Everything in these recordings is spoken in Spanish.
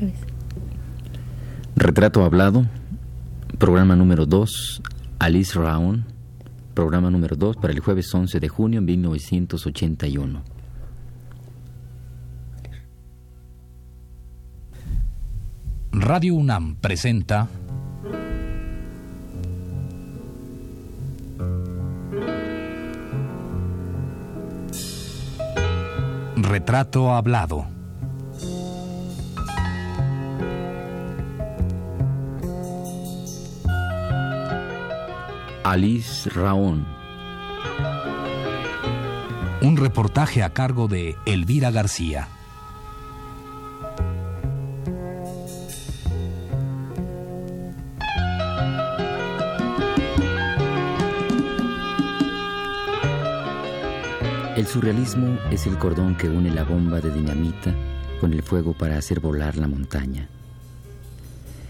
cabeza. Retrato hablado, programa número 2, Alice Raon, programa número 2 para el jueves 11 de junio de 1981. Radio UNAM presenta Retrato Hablado. Alice Raón. Un reportaje a cargo de Elvira García. El surrealismo es el cordón que une la bomba de dinamita con el fuego para hacer volar la montaña.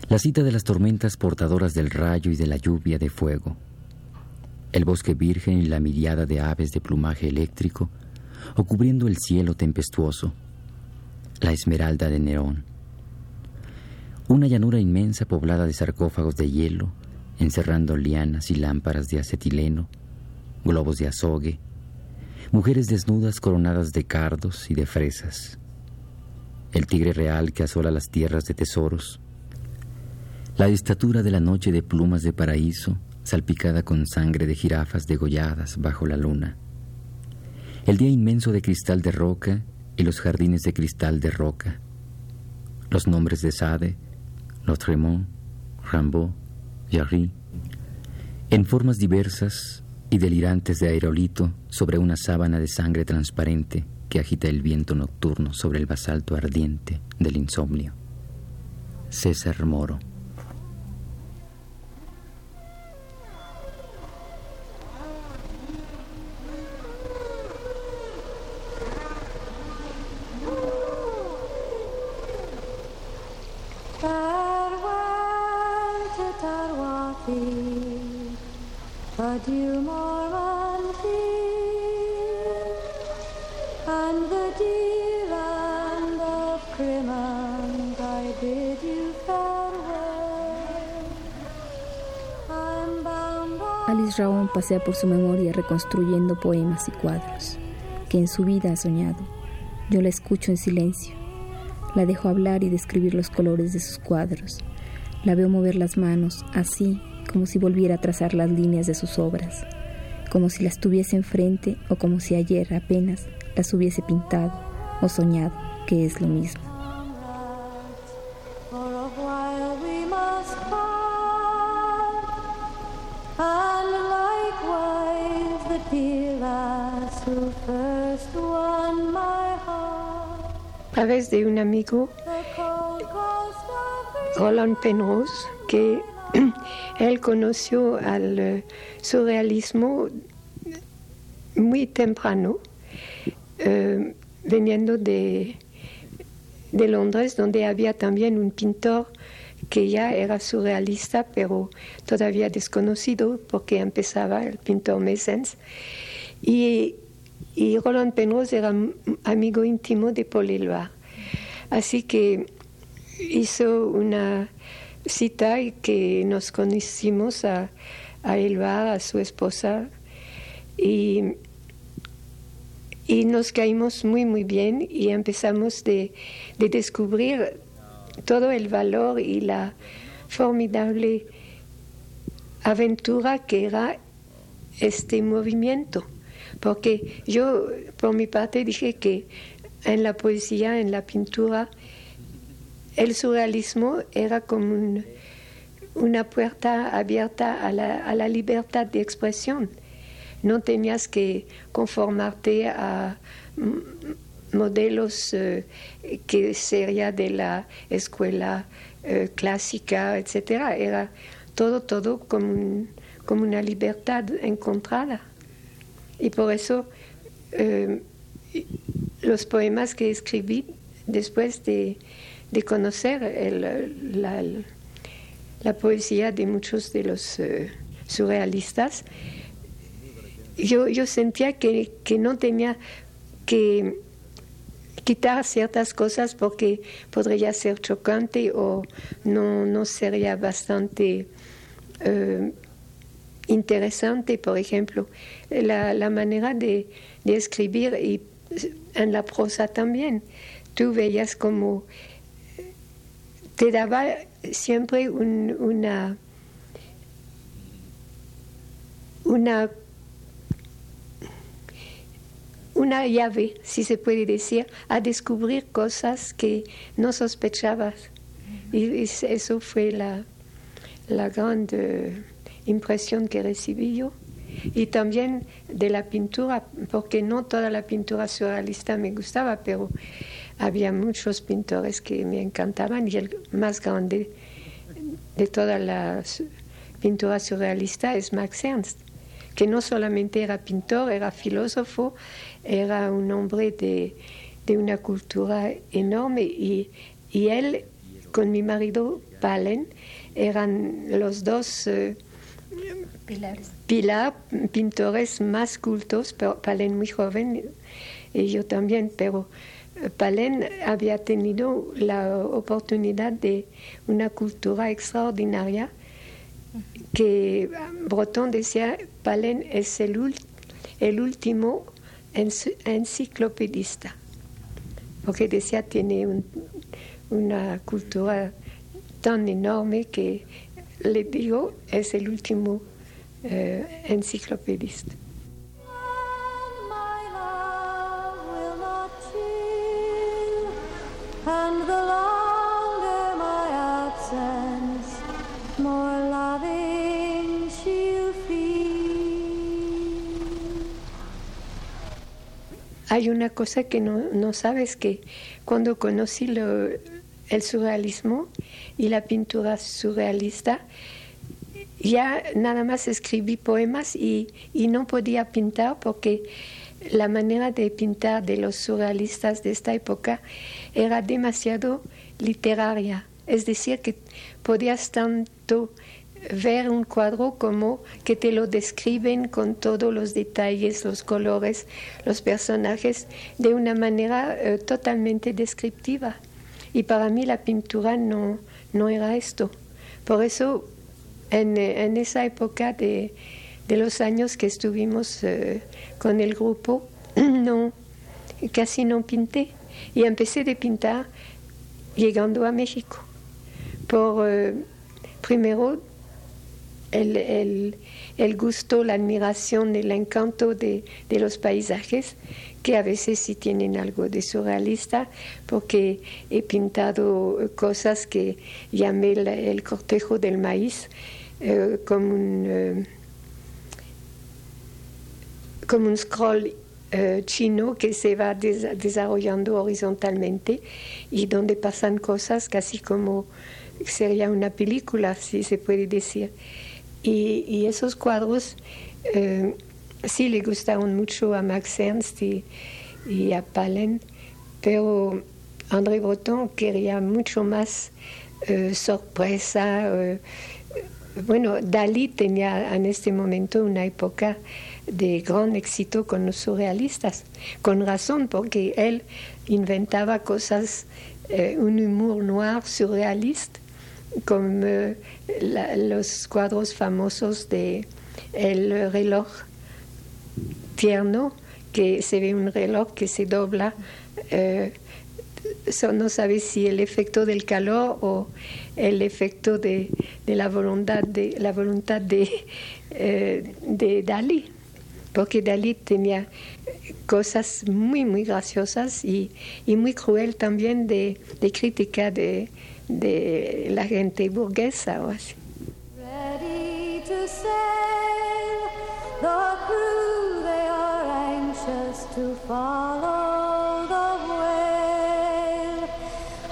La cita de las tormentas portadoras del rayo y de la lluvia de fuego. El bosque virgen y la miriada de aves de plumaje eléctrico, o cubriendo el cielo tempestuoso. La esmeralda de Nerón. Una llanura inmensa poblada de sarcófagos de hielo, encerrando lianas y lámparas de acetileno, globos de azogue, mujeres desnudas coronadas de cardos y de fresas, el tigre real que asola las tierras de tesoros, la estatura de la noche de plumas de paraíso, salpicada con sangre de jirafas degolladas bajo la luna, el día inmenso de cristal de roca y los jardines de cristal de roca, los nombres de Sade, Lautremont, Rimbaud, Jarry, en formas diversas y delirantes de aerolito sobre una sábana de sangre transparente que agita el viento nocturno sobre el basalto ardiente del insomnio. César Moro. Alice Raón pasea por su memoria reconstruyendo poemas y cuadros que en su vida ha soñado. Yo la escucho en silencio. La dejo hablar y describir los colores de sus cuadros. La veo mover las manos, así como si volviera a trazar las líneas de sus obras, como si las tuviese enfrente o como si ayer apenas las hubiese pintado o soñado, que es lo mismo. A través de un amigo, Roland Penrose, que él conoció al eh, surrealismo muy temprano, eh, veniendo de, de Londres, donde había también un pintor que ya era surrealista, pero todavía desconocido porque empezaba el pintor Messens. Y, y Roland Penrose era amigo íntimo de Paul Eluard. Así que hizo una y que nos conocimos a, a Eluard, a su esposa, y, y nos caímos muy, muy bien y empezamos de, de descubrir todo el valor y la formidable aventura que era este movimiento. Porque yo, por mi parte, dije que en la poesía, en la pintura, el surrealismo era como una puerta abierta a la, libertad de expresión. No tenías que conformarte a modelos eh, que sería de la escuela eh, clásica, etc. Era todo, todo como, como, una libertad encontrada. Y por eso eh, los poemas que escribí después de, de conocer el, la, la, poesía de muchos de los surrealistas, yo, yo sentía que, que no tenía que quitar ciertas cosas porque podría ser chocante o no, no sería bastante eh, interesante, por ejemplo, la, la manera de, de, escribir y en la prosa también. Tú veías como te daba siempre una, una una llave, si se puede decir, a descubrir cosas que no sospechabas. Y eso fue la, la gran impresión que recibí yo. Y también de la pintura, porque no toda la pintura surrealista me gustaba, pero había muchos pintores que me encantaban y el más grande de toda la pintura surrealista es Max Ernst, que no solamente era pintor, era filósofo, era un hombre de, de una cultura enorme y, y, él con mi marido Palen eran los dos eh, Pilar, pintores más cultos, pero Palen muy joven y yo también, pero eh, Palen había tenido la oportunidad de una cultura extraordinaria que Breton decía, Palen es el último enciclopedista, porque decía tiene una cultura tan enorme que le digo es el último eh, enciclopedista. hay una cosa que no, sabes que cuando conocí el surrealismo y la pintura surrealista, ya nada más escribí poemas y, no podía pintar porque la manera de pintar de los surrealistas de esta época era demasiado literaria. Es decir, que podías tanto ver un cuadro como que te lo describen con todos los detalles, los colores, los personajes, de una manera eh, totalmente descriptiva. Y para mí la pintura no, no era esto. Por eso, en, en esa época de, de, los años que estuvimos eh, con el grupo, no, casi no pinté. Y empecé de pintar llegando a México. Por, eh, primero, el, el, gusto, la admiración, el encanto de, de, los paisajes, que a veces sí tienen algo de surrealista, porque he pintado cosas que llamé el cortejo del maíz, eh, como un... Eh, como un scroll eh, chino que se va desarrollando horizontalmente y donde pasan cosas casi como sería una película, si se puede decir. Y, esos cuadros eh, sí le gustaron mucho a Max Ernst y, a Palen, pero André Breton quería mucho más eh, sorpresa. Eh, bueno, Dalí tenía en este momento una época de gran éxito con los surrealistas, con razón, porque él inventaba cosas, un humor noir surrealista como los cuadros famosos de el reloj tierno, que se ve un reloj que se dobla. Eh, no sabe si el efecto del calor o el efecto de, la voluntad de la voluntad de, eh, de Dalí, porque Dalí tenía cosas muy muy graciosas y, y muy cruel también de, de crítica de, de la gente burguesa o así. Ready to sail, the to follow the whale,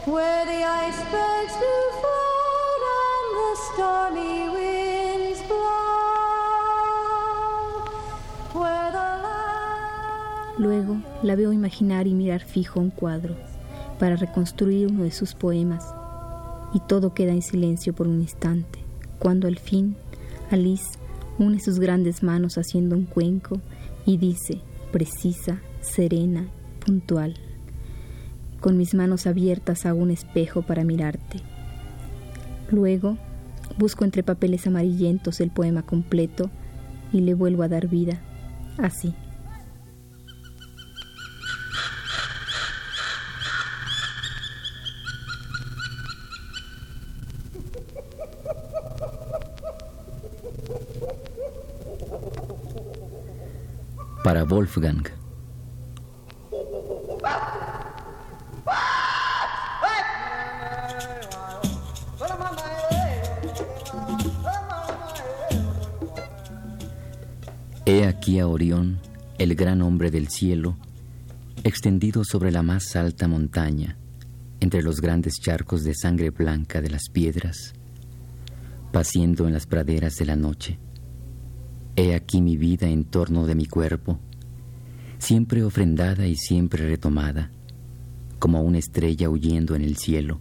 where the icebergs do float and the stormy winds blow, where the Luego la veo imaginar y mirar fijo un cuadro para reconstruir uno de sus poemas y todo queda en silencio por un instante, cuando al fin Alice une sus grandes manos haciendo un cuenco y dice, precisa, serena, puntual, Con mis manos abiertas hago un espejo para mirarte. Luego busco entre papeles amarillentos el poema completo y le vuelvo a dar vida, así. Wolfgang. He aquí a Orión, el gran hombre del cielo, extendido sobre la más alta montaña, entre los grandes charcos de sangre blanca de las piedras, paciendo en las praderas de la noche. He aquí mi vida en torno de mi cuerpo, siempre ofrendada y siempre retomada, como una estrella huyendo en el cielo,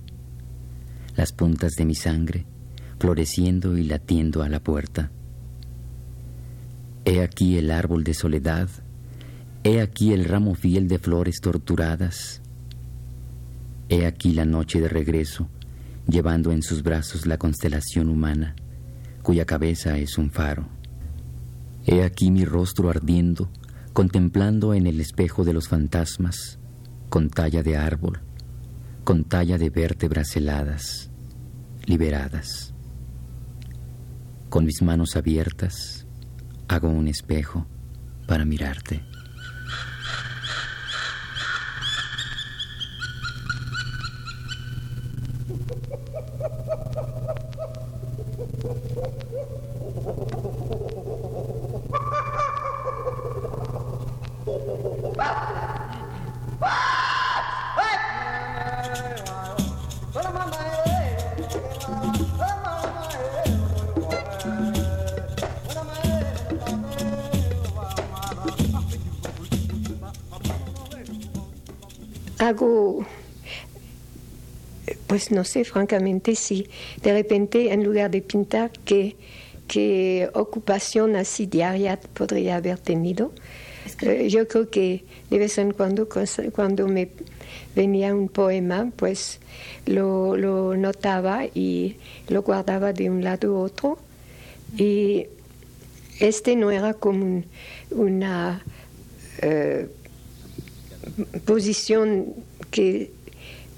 las puntas de mi sangre floreciendo y latiendo a la puerta. He aquí el árbol de soledad, he aquí el ramo fiel de flores torturadas, he aquí la noche de regreso, llevando en sus brazos la constelación humana, cuya cabeza es un faro. He aquí mi rostro ardiendo, contemplando en el espejo de los fantasmas, con talla de árbol, con talla de vértebras heladas, liberadas. Con mis manos abiertas, hago un espejo para mirarte. Hago, pues no sé, francamente, si de repente en lugar de pintar, ¿qué, qué ocupación así diaria podría haber tenido? Eh, yo creo que de vez en cuando, cuando me venía un poema, pues lo, lo notaba y lo guardaba de un lado a otro. Y este no era como una eh, posición que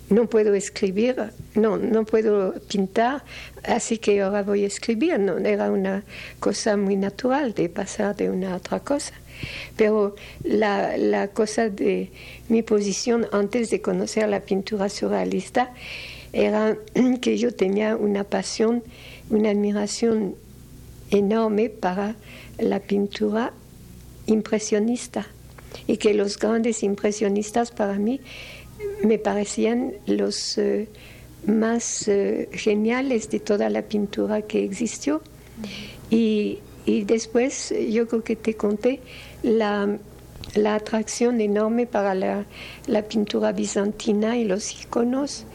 no puedo escribir, no, no puedo pintar, así que ahora voy a escribir. No, era una cosa muy natural de pasar de una a otra cosa. Pero la, la cosa de mi posición antes de conocer la pintura surrealista era que yo tenía una pasión, una admiración enorme para la pintura impresionista y que los grandes impresionistas para mí me parecían los eh, más eh, geniales de toda la pintura que existió. Y, y, después yo creo que te conté la, la atracción enorme para la, la, pintura bizantina y los iconos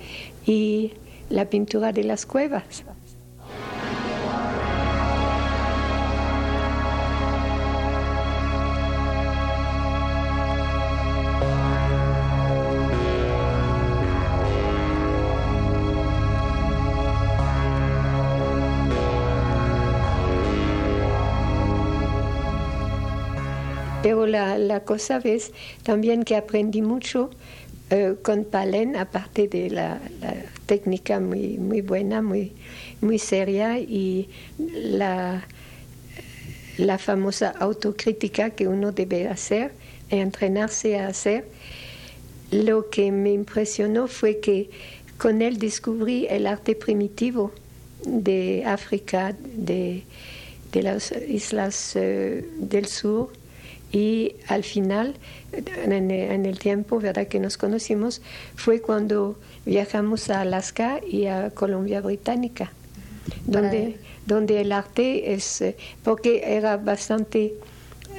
y la pintura de las cuevas. Pero la, cosa es también que aprendí mucho eh, con Palen, aparte de la, técnica muy, buena, muy, seria y la, famosa autocrítica que uno debe hacer y entrenarse a hacer. Lo que me impresionó fue que con él descubrí el arte primitivo de África, de, de las islas eh, del sur, y al final, en, el tiempo ¿verdad? que nos conocimos, fue cuando viajamos a Alaska y a Colombia Británica, donde, donde el arte es, eh, porque era bastante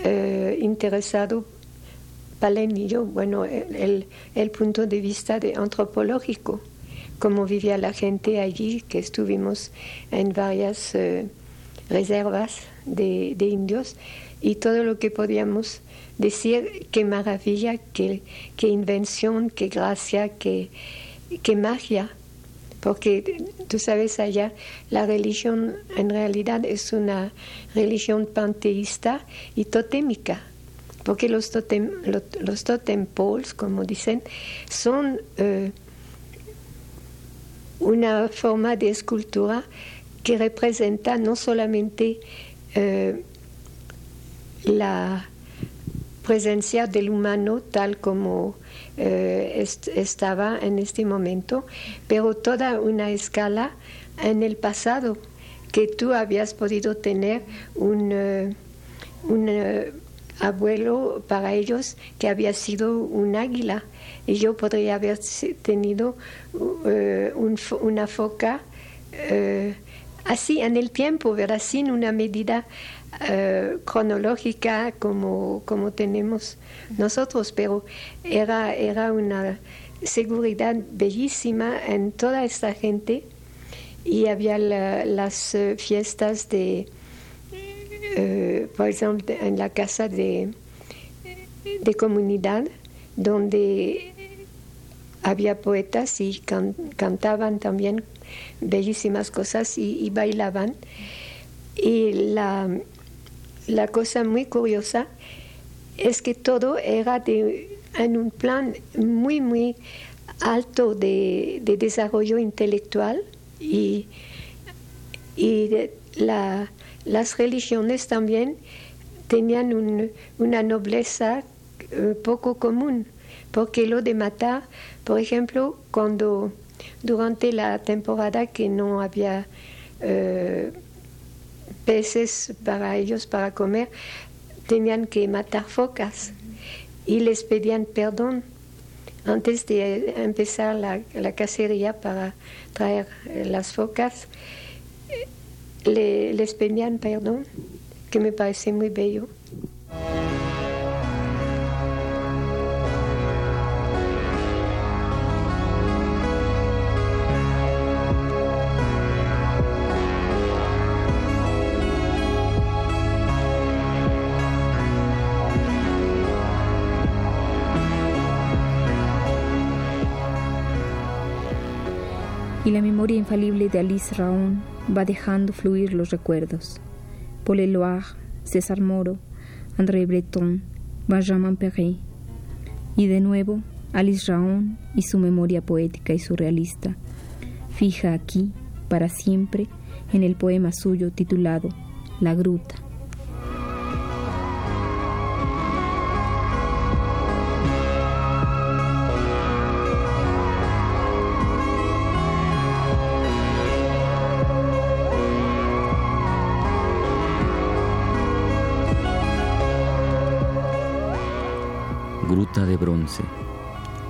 eh, interesado Palen y yo, bueno, el, el, punto de vista de antropológico, cómo vivía la gente allí, que estuvimos en varias eh, reservas de, de indios y todo lo que podíamos decir qué maravilla, qué, qué invención, qué gracia, qué, qué magia. Porque tú sabes allá, la religión en realidad es una religión panteísta y totémica porque los totem, los, totem poles, como dicen, son eh, una forma de escultura que representa no solamente eh, la presencia del humano tal como eh, estaba en este momento, pero toda una escala en el pasado que tú habías podido tener un, un abuelo para ellos que había sido un águila y yo podría haber tenido eh, una foca eh, así en el tiempo, ¿verdad? Sin una medida eh, cronológica como, como tenemos nosotros, pero era, era una seguridad bellísima en toda esta gente y había las fiestas de eh, por ejemplo, en la casa de, de comunidad, donde había poetas y cantaban también bellísimas cosas y, bailaban. Y la, la, cosa muy curiosa es que todo era de, en un plan muy, muy alto de, de desarrollo intelectual y, y las religiones también tenían una nobleza eh, poco común, porque lo de matar, por ejemplo, cuando durante la temporada que no había eh, peces para ellos para comer, tenían que matar focas y les pedían perdón antes de empezar la, la cacería para traer las focas le, les pedían perdón, que me parece muy bello. Memoria infalible de Alice Raon va dejando fluir los recuerdos. Paul Eluard, César Moro, André Breton, Benjamin Perret. Y de nuevo, Alice Raon y su memoria poética y surrealista, fija aquí, para siempre, en el poema suyo titulado La Gruta.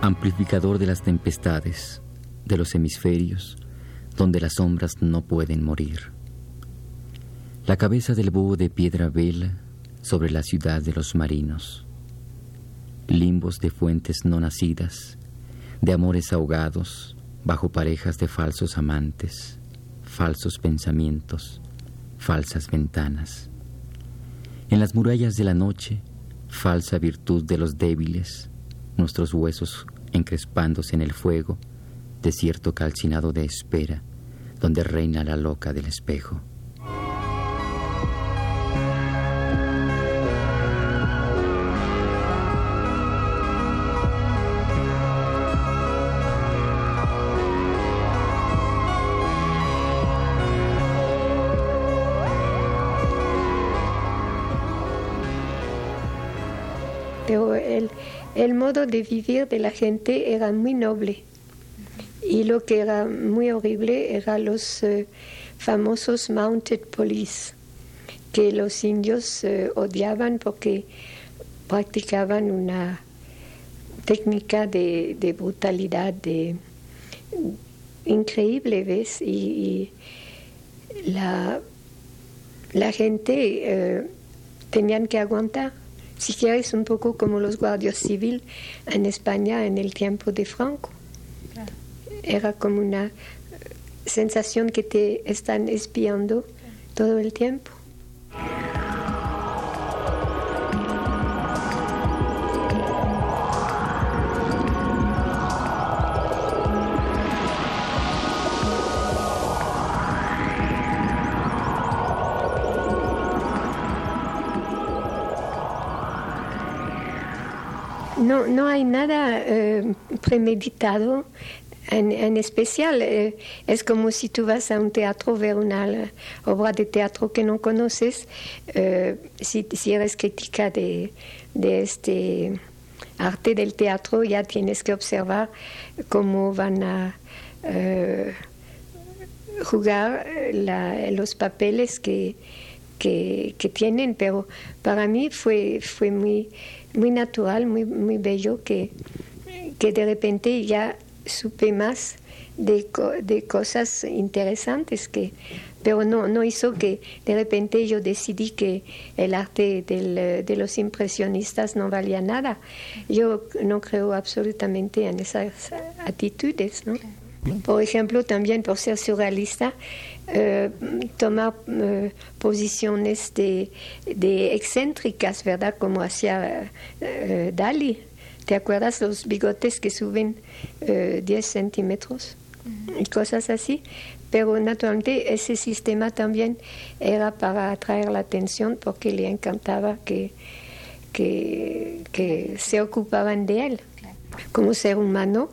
Amplificador de las tempestades, de los hemisferios, donde las sombras no pueden morir. La cabeza del búho de piedra vela sobre la ciudad de los marinos. Limbos de fuentes no nacidas, de amores ahogados, bajo parejas de falsos amantes, falsos pensamientos, falsas ventanas. En las murallas de la noche, falsa virtud de los débiles, nuestros huesos encrespándose en el fuego, desierto calcinado de espera, donde reina la loca del espejo. Modo de vivir de la gente era muy noble y lo que era muy horrible eran los eh, famosos mounted police que los indios eh, odiaban porque practicaban una técnica de, brutalidad de, increíble, ¿ves? Y, la, la gente eh, tenían que aguantar si quieres, un poco como los guardias civiles en España en el tiempo de Franco. Era como una sensación que te están espiando todo el tiempo. No, no hay nada eh, premeditado en, especial. Eh, es como si tú vas a un teatro ver una obra de teatro que no conoces, eh, si, si, eres crítica de, este arte del teatro, ya tienes que observar cómo van a jugar los papeles que, que, que, tienen, pero para mí fue, fue muy muy natural, muy, muy bello, que, que de repente ya supe más de, de cosas interesantes que pero no, no hizo que de repente yo decidí que el arte del, de los impresionistas no valía nada. Yo no creo absolutamente en esas actitudes. ¿no? Por ejemplo, también por ser surrealista, eh, tomar eh, posiciones de, de, excéntricas, ¿verdad? Como hacía eh, Dali. ¿Te acuerdas los bigotes que suben 10 centímetros? Y cosas así. Pero naturalmente ese sistema también era para atraer la atención porque le encantaba que, que, que se ocupaban de él. Como ser humano,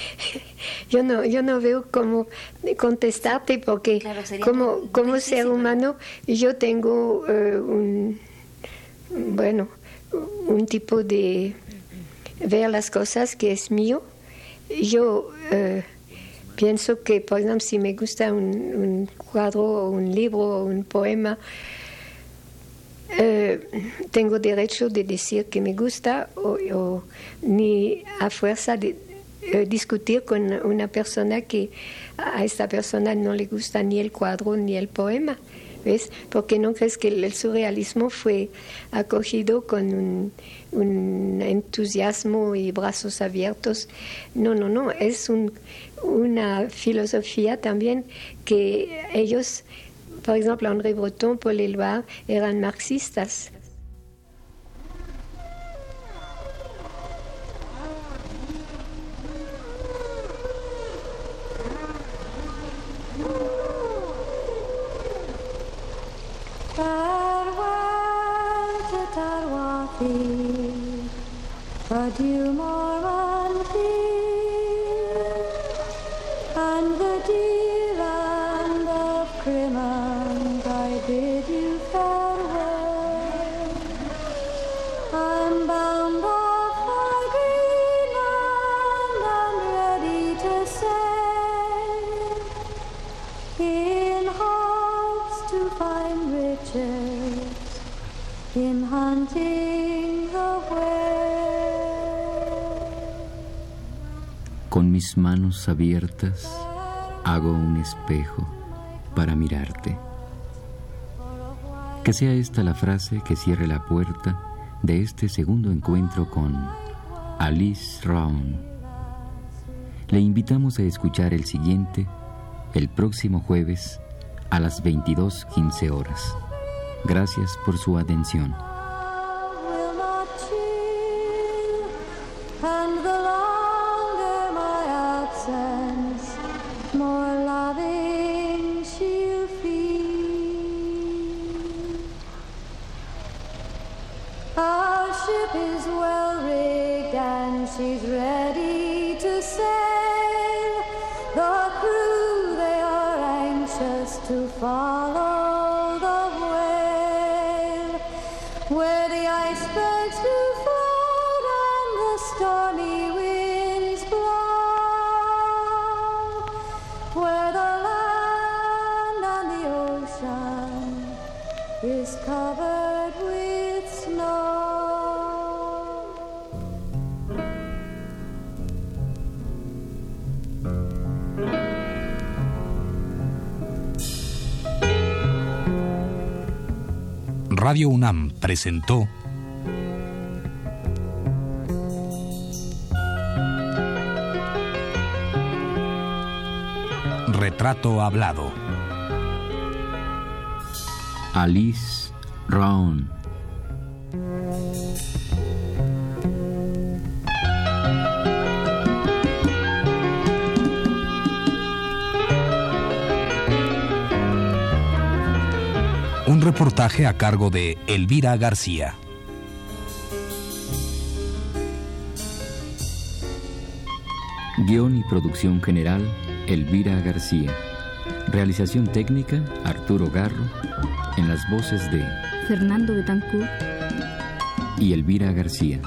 yo no, yo no veo cómo contestarte porque como, como ser humano yo tengo eh, un, bueno, un tipo de ver las cosas que es mío. Yo eh, pienso que, por ejemplo, si me gusta un, cuadro o un libro o un poema, eh, tengo derecho de decir que me gusta o ni a fuerza de, eh, discutir con una persona que a esta persona no le gusta ni el cuadro ni el poema. ¿Ves? Porque no crees que el, surrealismo fue acogido con un, un, entusiasmo y brazos abiertos. No, no, no. Es un, una filosofía también que ellos, por ejemplo, André Breton, Paul Eluard, eran marxistas. Adieu, Mormon mis manos abiertas hago un espejo para mirarte. Que sea esta la frase que cierre la puerta de este segundo encuentro con Alice Round. Le invitamos a escuchar el siguiente el próximo jueves a las 22.15 horas. Gracias por su atención. Radio UNAM presentó Retrato Hablado. Alice Round. reportaje a cargo de Elvira García. Guión y producción general, Elvira García. Realización técnica, Arturo Garro. En las voces de Fernando Betancourt y Elvira García.